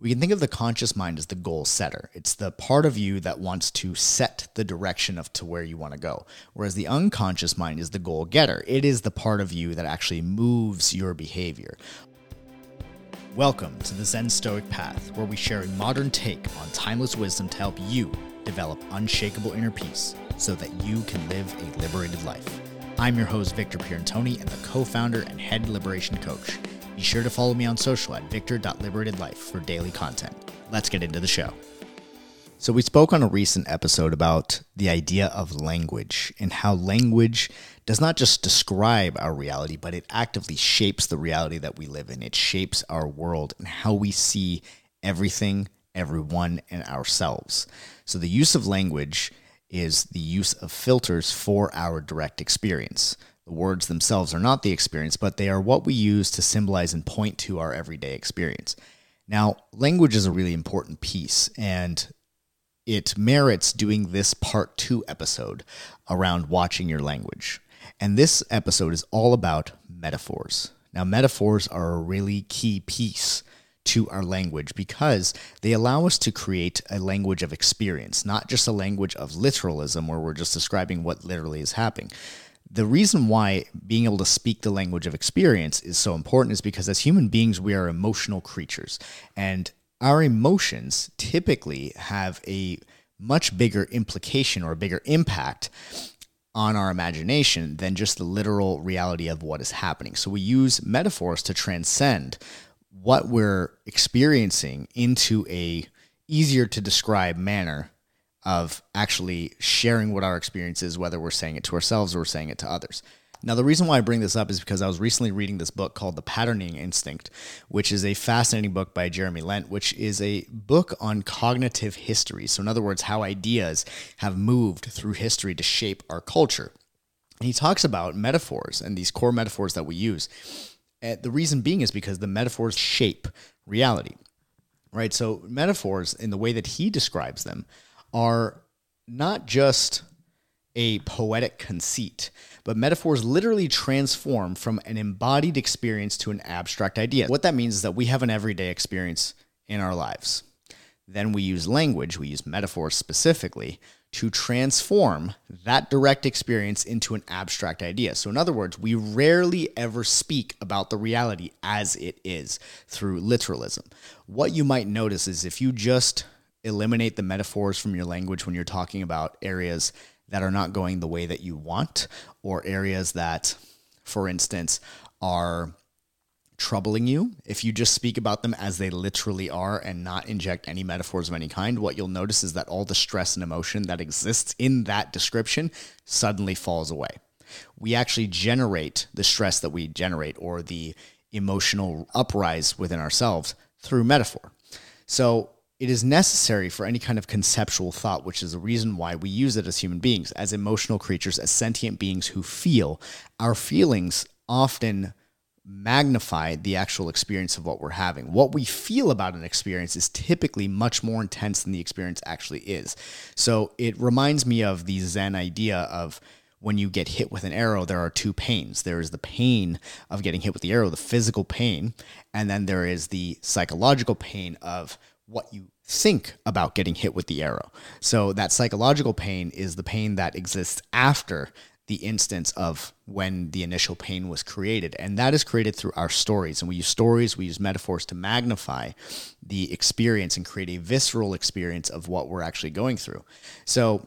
We can think of the conscious mind as the goal setter. It's the part of you that wants to set the direction of to where you want to go. Whereas the unconscious mind is the goal getter. It is the part of you that actually moves your behavior. Welcome to the Zen Stoic Path, where we share a modern take on timeless wisdom to help you develop unshakable inner peace so that you can live a liberated life. I'm your host, Victor Pierantoni, and the co founder and head liberation coach. Be sure to follow me on social at victor.liberatedlife for daily content. Let's get into the show. So, we spoke on a recent episode about the idea of language and how language does not just describe our reality, but it actively shapes the reality that we live in. It shapes our world and how we see everything, everyone, and ourselves. So, the use of language is the use of filters for our direct experience. The words themselves are not the experience, but they are what we use to symbolize and point to our everyday experience. Now, language is a really important piece, and it merits doing this part two episode around watching your language. And this episode is all about metaphors. Now, metaphors are a really key piece to our language because they allow us to create a language of experience, not just a language of literalism where we're just describing what literally is happening the reason why being able to speak the language of experience is so important is because as human beings, we are emotional creatures. And our emotions typically have a much bigger implication or a bigger impact on our imagination than just the literal reality of what is happening. So we use metaphors to transcend what we're experiencing into a easier to describe manner of actually sharing what our experience is, whether we're saying it to ourselves or we're saying it to others. Now, the reason why I bring this up is because I was recently reading this book called The Patterning Instinct, which is a fascinating book by Jeremy Lent, which is a book on cognitive history. So, in other words, how ideas have moved through history to shape our culture. And he talks about metaphors and these core metaphors that we use. And the reason being is because the metaphors shape reality, right? So, metaphors, in the way that he describes them, are not just a poetic conceit, but metaphors literally transform from an embodied experience to an abstract idea. What that means is that we have an everyday experience in our lives. Then we use language, we use metaphors specifically to transform that direct experience into an abstract idea. So, in other words, we rarely ever speak about the reality as it is through literalism. What you might notice is if you just eliminate the metaphors from your language when you're talking about areas that are not going the way that you want or areas that for instance are troubling you? If you just speak about them as they literally are and not inject any metaphors of any kind what you'll notice is that all the stress and emotion that exists in that description suddenly falls away. We actually generate the stress that we generate or the emotional uprise within ourselves through metaphor. So it is necessary for any kind of conceptual thought, which is the reason why we use it as human beings, as emotional creatures, as sentient beings who feel. Our feelings often magnify the actual experience of what we're having. What we feel about an experience is typically much more intense than the experience actually is. So it reminds me of the Zen idea of when you get hit with an arrow, there are two pains. There is the pain of getting hit with the arrow, the physical pain, and then there is the psychological pain of what you think about getting hit with the arrow. So that psychological pain is the pain that exists after the instance of when the initial pain was created. And that is created through our stories. And we use stories, we use metaphors to magnify the experience and create a visceral experience of what we're actually going through. So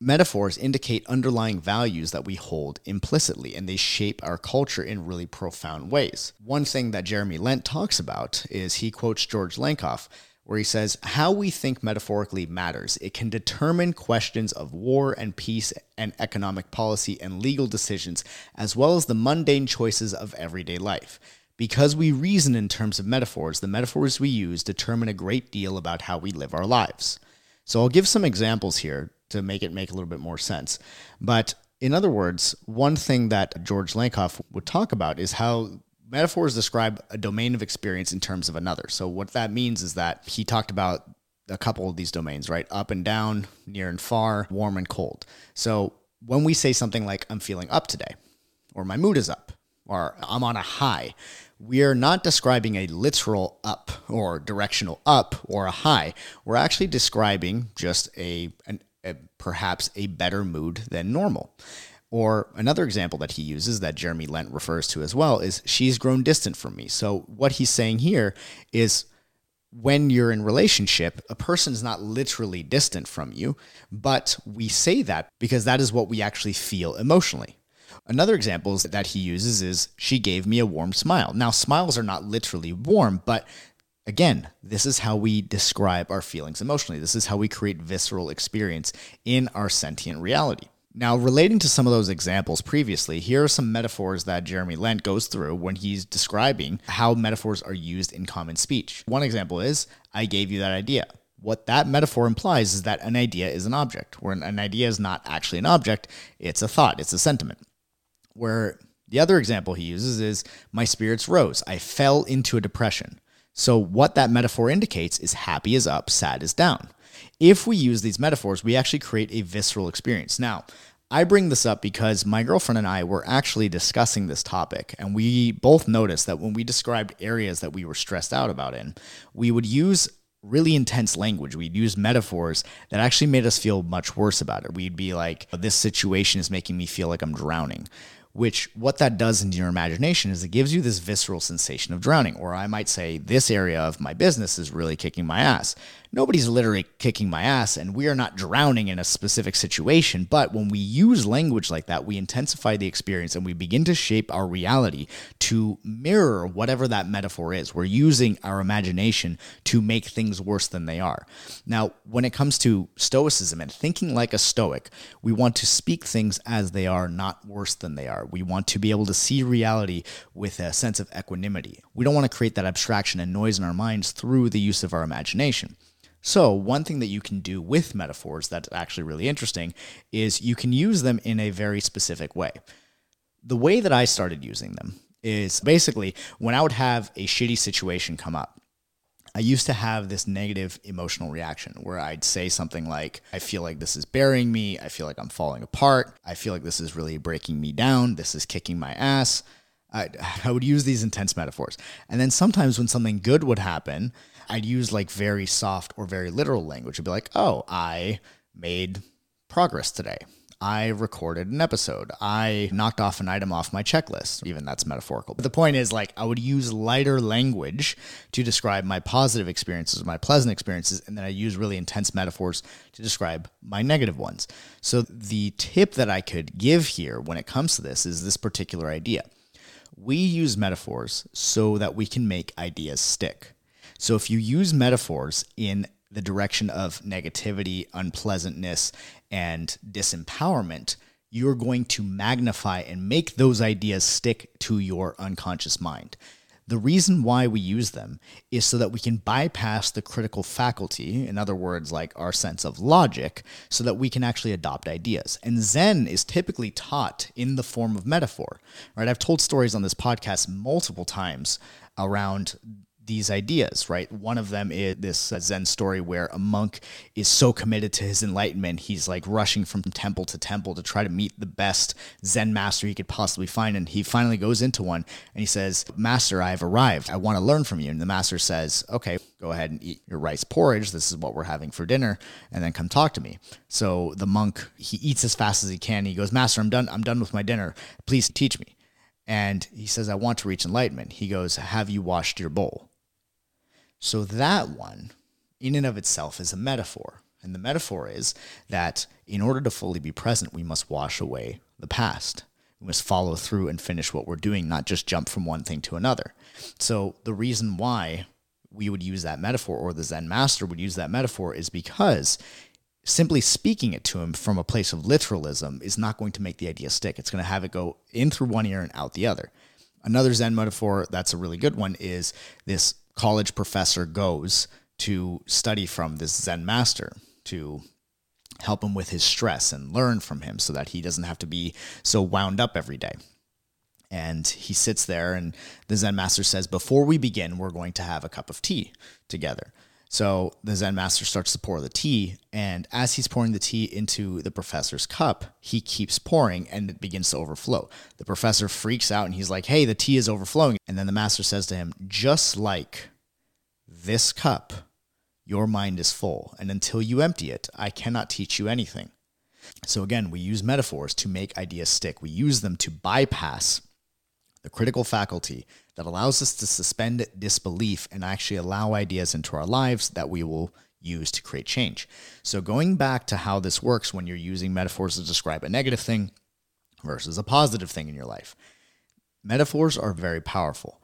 metaphors indicate underlying values that we hold implicitly and they shape our culture in really profound ways. One thing that Jeremy Lent talks about is he quotes George Lakoff where he says, How we think metaphorically matters. It can determine questions of war and peace and economic policy and legal decisions, as well as the mundane choices of everyday life. Because we reason in terms of metaphors, the metaphors we use determine a great deal about how we live our lives. So I'll give some examples here to make it make a little bit more sense. But in other words, one thing that George Lakoff would talk about is how metaphors describe a domain of experience in terms of another. So what that means is that he talked about a couple of these domains, right? Up and down, near and far, warm and cold. So when we say something like I'm feeling up today or my mood is up or I'm on a high, we are not describing a literal up or directional up or a high. We're actually describing just a, an, perhaps a better mood than normal. Or another example that he uses that Jeremy Lent refers to as well is she's grown distant from me. So what he's saying here is when you're in relationship, a person is not literally distant from you, but we say that because that is what we actually feel emotionally. Another example that he uses is she gave me a warm smile. Now, smiles are not literally warm, but again, this is how we describe our feelings emotionally. This is how we create visceral experience in our sentient reality. Now, relating to some of those examples previously, here are some metaphors that Jeremy Lent goes through when he's describing how metaphors are used in common speech. One example is, I gave you that idea. What that metaphor implies is that an idea is an object, where an idea is not actually an object, it's a thought, it's a sentiment. Where the other example he uses is, my spirits rose, I fell into a depression. So, what that metaphor indicates is happy is up, sad is down if we use these metaphors, we actually create a visceral experience. Now, I bring this up because my girlfriend and I were actually discussing this topic, and we both noticed that when we described areas that we were stressed out about in, we would use really intense language. We'd use metaphors that actually made us feel much worse about it. We'd be like, This situation is making me feel like I'm drowning which what that does in your imagination is it gives you this visceral sensation of drowning. Or I might say, this area of my business is really kicking my ass. Nobody's literally kicking my ass, and we are not drowning in a specific situation. But when we use language like that, we intensify the experience and we begin to shape our reality to mirror whatever that metaphor is. We're using our imagination to make things worse than they are. Now, when it comes to Stoicism and thinking like a Stoic, we want to speak things as they are, not worse than they are. We want to be able to see reality with a sense of equanimity. We don't want to create that abstraction and noise in our minds through the use of our imagination. So, one thing that you can do with metaphors that's actually really interesting is you can use them in a very specific way. The way that I started using them is basically when I would have a shitty situation come up, I used to have this negative emotional reaction where I'd say something like, I feel like this is burying me. I feel like I'm falling apart. I feel like this is really breaking me down. This is kicking my ass. I, I would use these intense metaphors. And then sometimes when something good would happen, I'd use like very soft or very literal language. It'd be like, oh, I made progress today. I recorded an episode. I knocked off an item off my checklist. Even that's metaphorical. But the point is, like, I would use lighter language to describe my positive experiences, my pleasant experiences, and then I use really intense metaphors to describe my negative ones. So, the tip that I could give here when it comes to this is this particular idea. We use metaphors so that we can make ideas stick. So if you use metaphors in the direction of negativity, unpleasantness, and disempowerment, you're going to magnify and make those ideas stick to your unconscious mind. The reason why we use them is so that we can bypass the critical faculty, in other words, like our sense of logic, so that we can actually adopt ideas. And Zen is typically taught in the form of metaphor, right? I've told stories on this podcast multiple times around these ideas, right? One of them is this Zen story where a monk is so committed to his enlightenment, he's like rushing from temple to temple to try to meet the best Zen master he could possibly find. And he finally goes into one and he says, Master, I've arrived. I want to learn from you. And the master says, Okay, go ahead and eat your rice porridge. This is what we're having for dinner. And then come talk to me. So the monk, he eats as fast as he can. He goes, Master, I'm done. I'm done with my dinner. Please teach me. And he says, I want to reach enlightenment. He goes, Have you washed your bowl? So that one, in and of itself, is a metaphor. And the metaphor is that in order to fully be present, we must wash away the past. We must follow through and finish what we're doing, not just jump from one thing to another. So the reason why we would use that metaphor, or the Zen master would use that metaphor, is because simply speaking it to him from a place of literalism is not going to make the idea stick. It's going to have it go in through one ear and out the other. Another Zen metaphor that's a really good one is this college professor goes to study from this Zen master to help him with his stress and learn from him so that he doesn't have to be so wound up every day. And he sits there, and the Zen master says, Before we begin, we're going to have a cup of tea together. So the Zen master starts to pour the tea, and as he's pouring the tea into the professor's cup, he keeps pouring and it begins to overflow. The professor freaks out and he's like, Hey, the tea is overflowing. And then the master says to him, Just like this cup, your mind is full, and until you empty it, I cannot teach you anything. So again, we use metaphors to make ideas stick. We use them to bypass the critical faculty that allows us to suspend disbelief and actually allow ideas into our lives that we will use to create change. So, going back to how this works when you're using metaphors to describe a negative thing versus a positive thing in your life, metaphors are very powerful.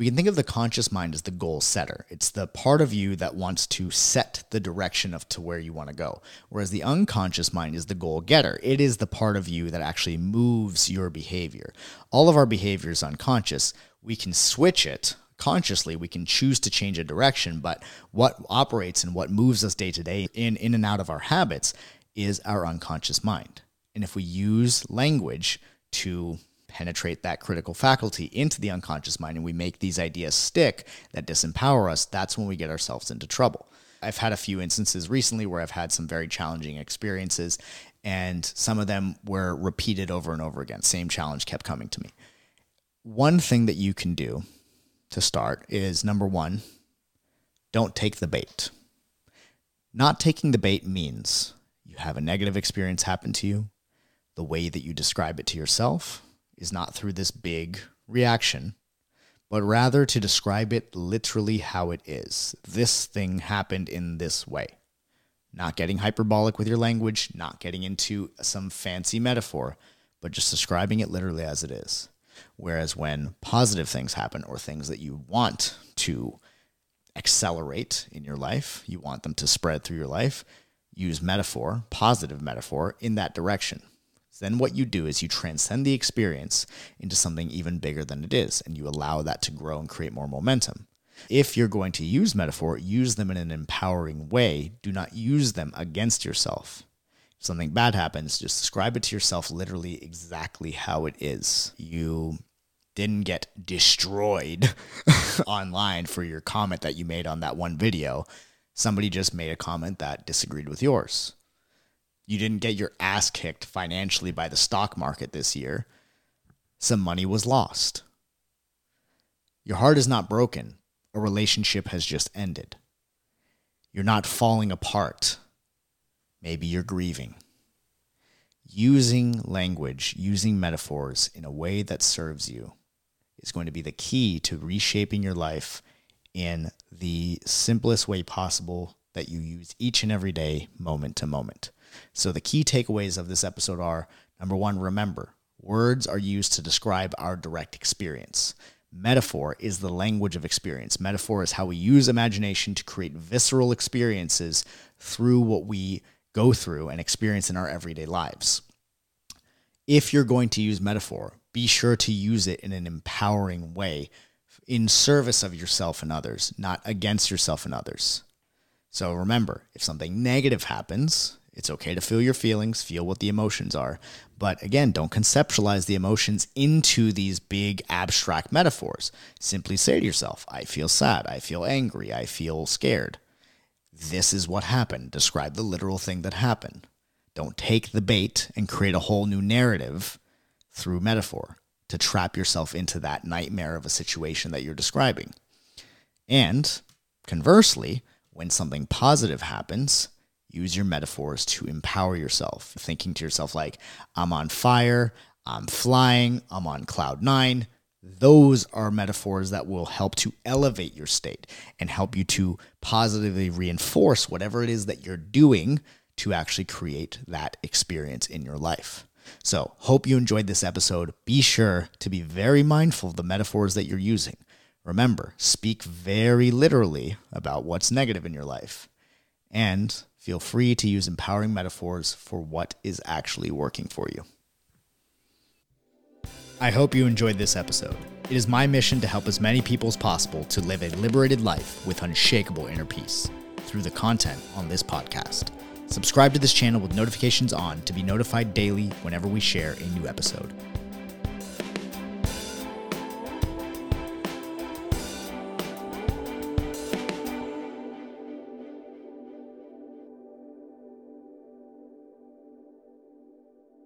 We can think of the conscious mind as the goal setter. It's the part of you that wants to set the direction of to where you want to go. Whereas the unconscious mind is the goal getter. It is the part of you that actually moves your behavior. All of our behavior is unconscious. We can switch it consciously. We can choose to change a direction, but what operates and what moves us day to day in in and out of our habits is our unconscious mind. And if we use language to penetrate that critical faculty into the unconscious mind and we make these ideas stick that disempower us, that's when we get ourselves into trouble. I've had a few instances recently where I've had some very challenging experiences, and some of them were repeated over and over again. Same challenge kept coming to me. One thing that you can do to start is number one, don't take the bait. Not taking the bait means you have a negative experience happen to you, the way that you describe it to yourself, is not through this big reaction, but rather to describe it literally how it is. This thing happened in this way. Not getting hyperbolic with your language, not getting into some fancy metaphor, but just describing it literally as it is. Whereas when positive things happen or things that you want to accelerate in your life, you want them to spread through your life, use metaphor, positive metaphor, in that direction. Then what you do is you transcend the experience into something even bigger than it is, and you allow that to grow and create more momentum. If you're going to use metaphor, use them in an empowering way. Do not use them against yourself. If something bad happens, just describe it to yourself literally exactly how it is. You didn't get destroyed online for your comment that you made on that one video. Somebody just made a comment that disagreed with yours you didn't get your ass kicked financially by the stock market this year, some money was lost. Your heart is not broken. A relationship has just ended. You're not falling apart. Maybe you're grieving. Using language, using metaphors in a way that serves you is going to be the key to reshaping your life in the simplest way possible that you use each and every day, moment to moment. So the key takeaways of this episode are number one, remember, words are used to describe our direct experience. Metaphor is the language of experience. Metaphor is how we use imagination to create visceral experiences through what we go through and experience in our everyday lives. If you're going to use metaphor, be sure to use it in an empowering way in service of yourself and others, not against yourself and others. So remember, if something negative happens, it's okay to feel your feelings, feel what the emotions are. But again, don't conceptualize the emotions into these big abstract metaphors. Simply say to yourself, I feel sad, I feel angry, I feel scared. This is what happened. Describe the literal thing that happened. Don't take the bait and create a whole new narrative through metaphor to trap yourself into that nightmare of a situation that you're describing. And conversely, when something positive happens, use your metaphors to empower yourself, thinking to yourself, like, I'm on fire, I'm flying, I'm on cloud nine. Those are metaphors that will help to elevate your state and help you to positively reinforce whatever it is that you're doing to actually create that experience in your life. So, hope you enjoyed this episode. Be sure to be very mindful of the metaphors that you're using. Remember, speak very literally about what's negative in your life. And Feel free to use empowering metaphors for what is actually working for you. I hope you enjoyed this episode. It is my mission to help as many people as possible to live a liberated life with unshakable inner peace through the content on this podcast. Subscribe to this channel with notifications on to be notified daily whenever we share a new episode.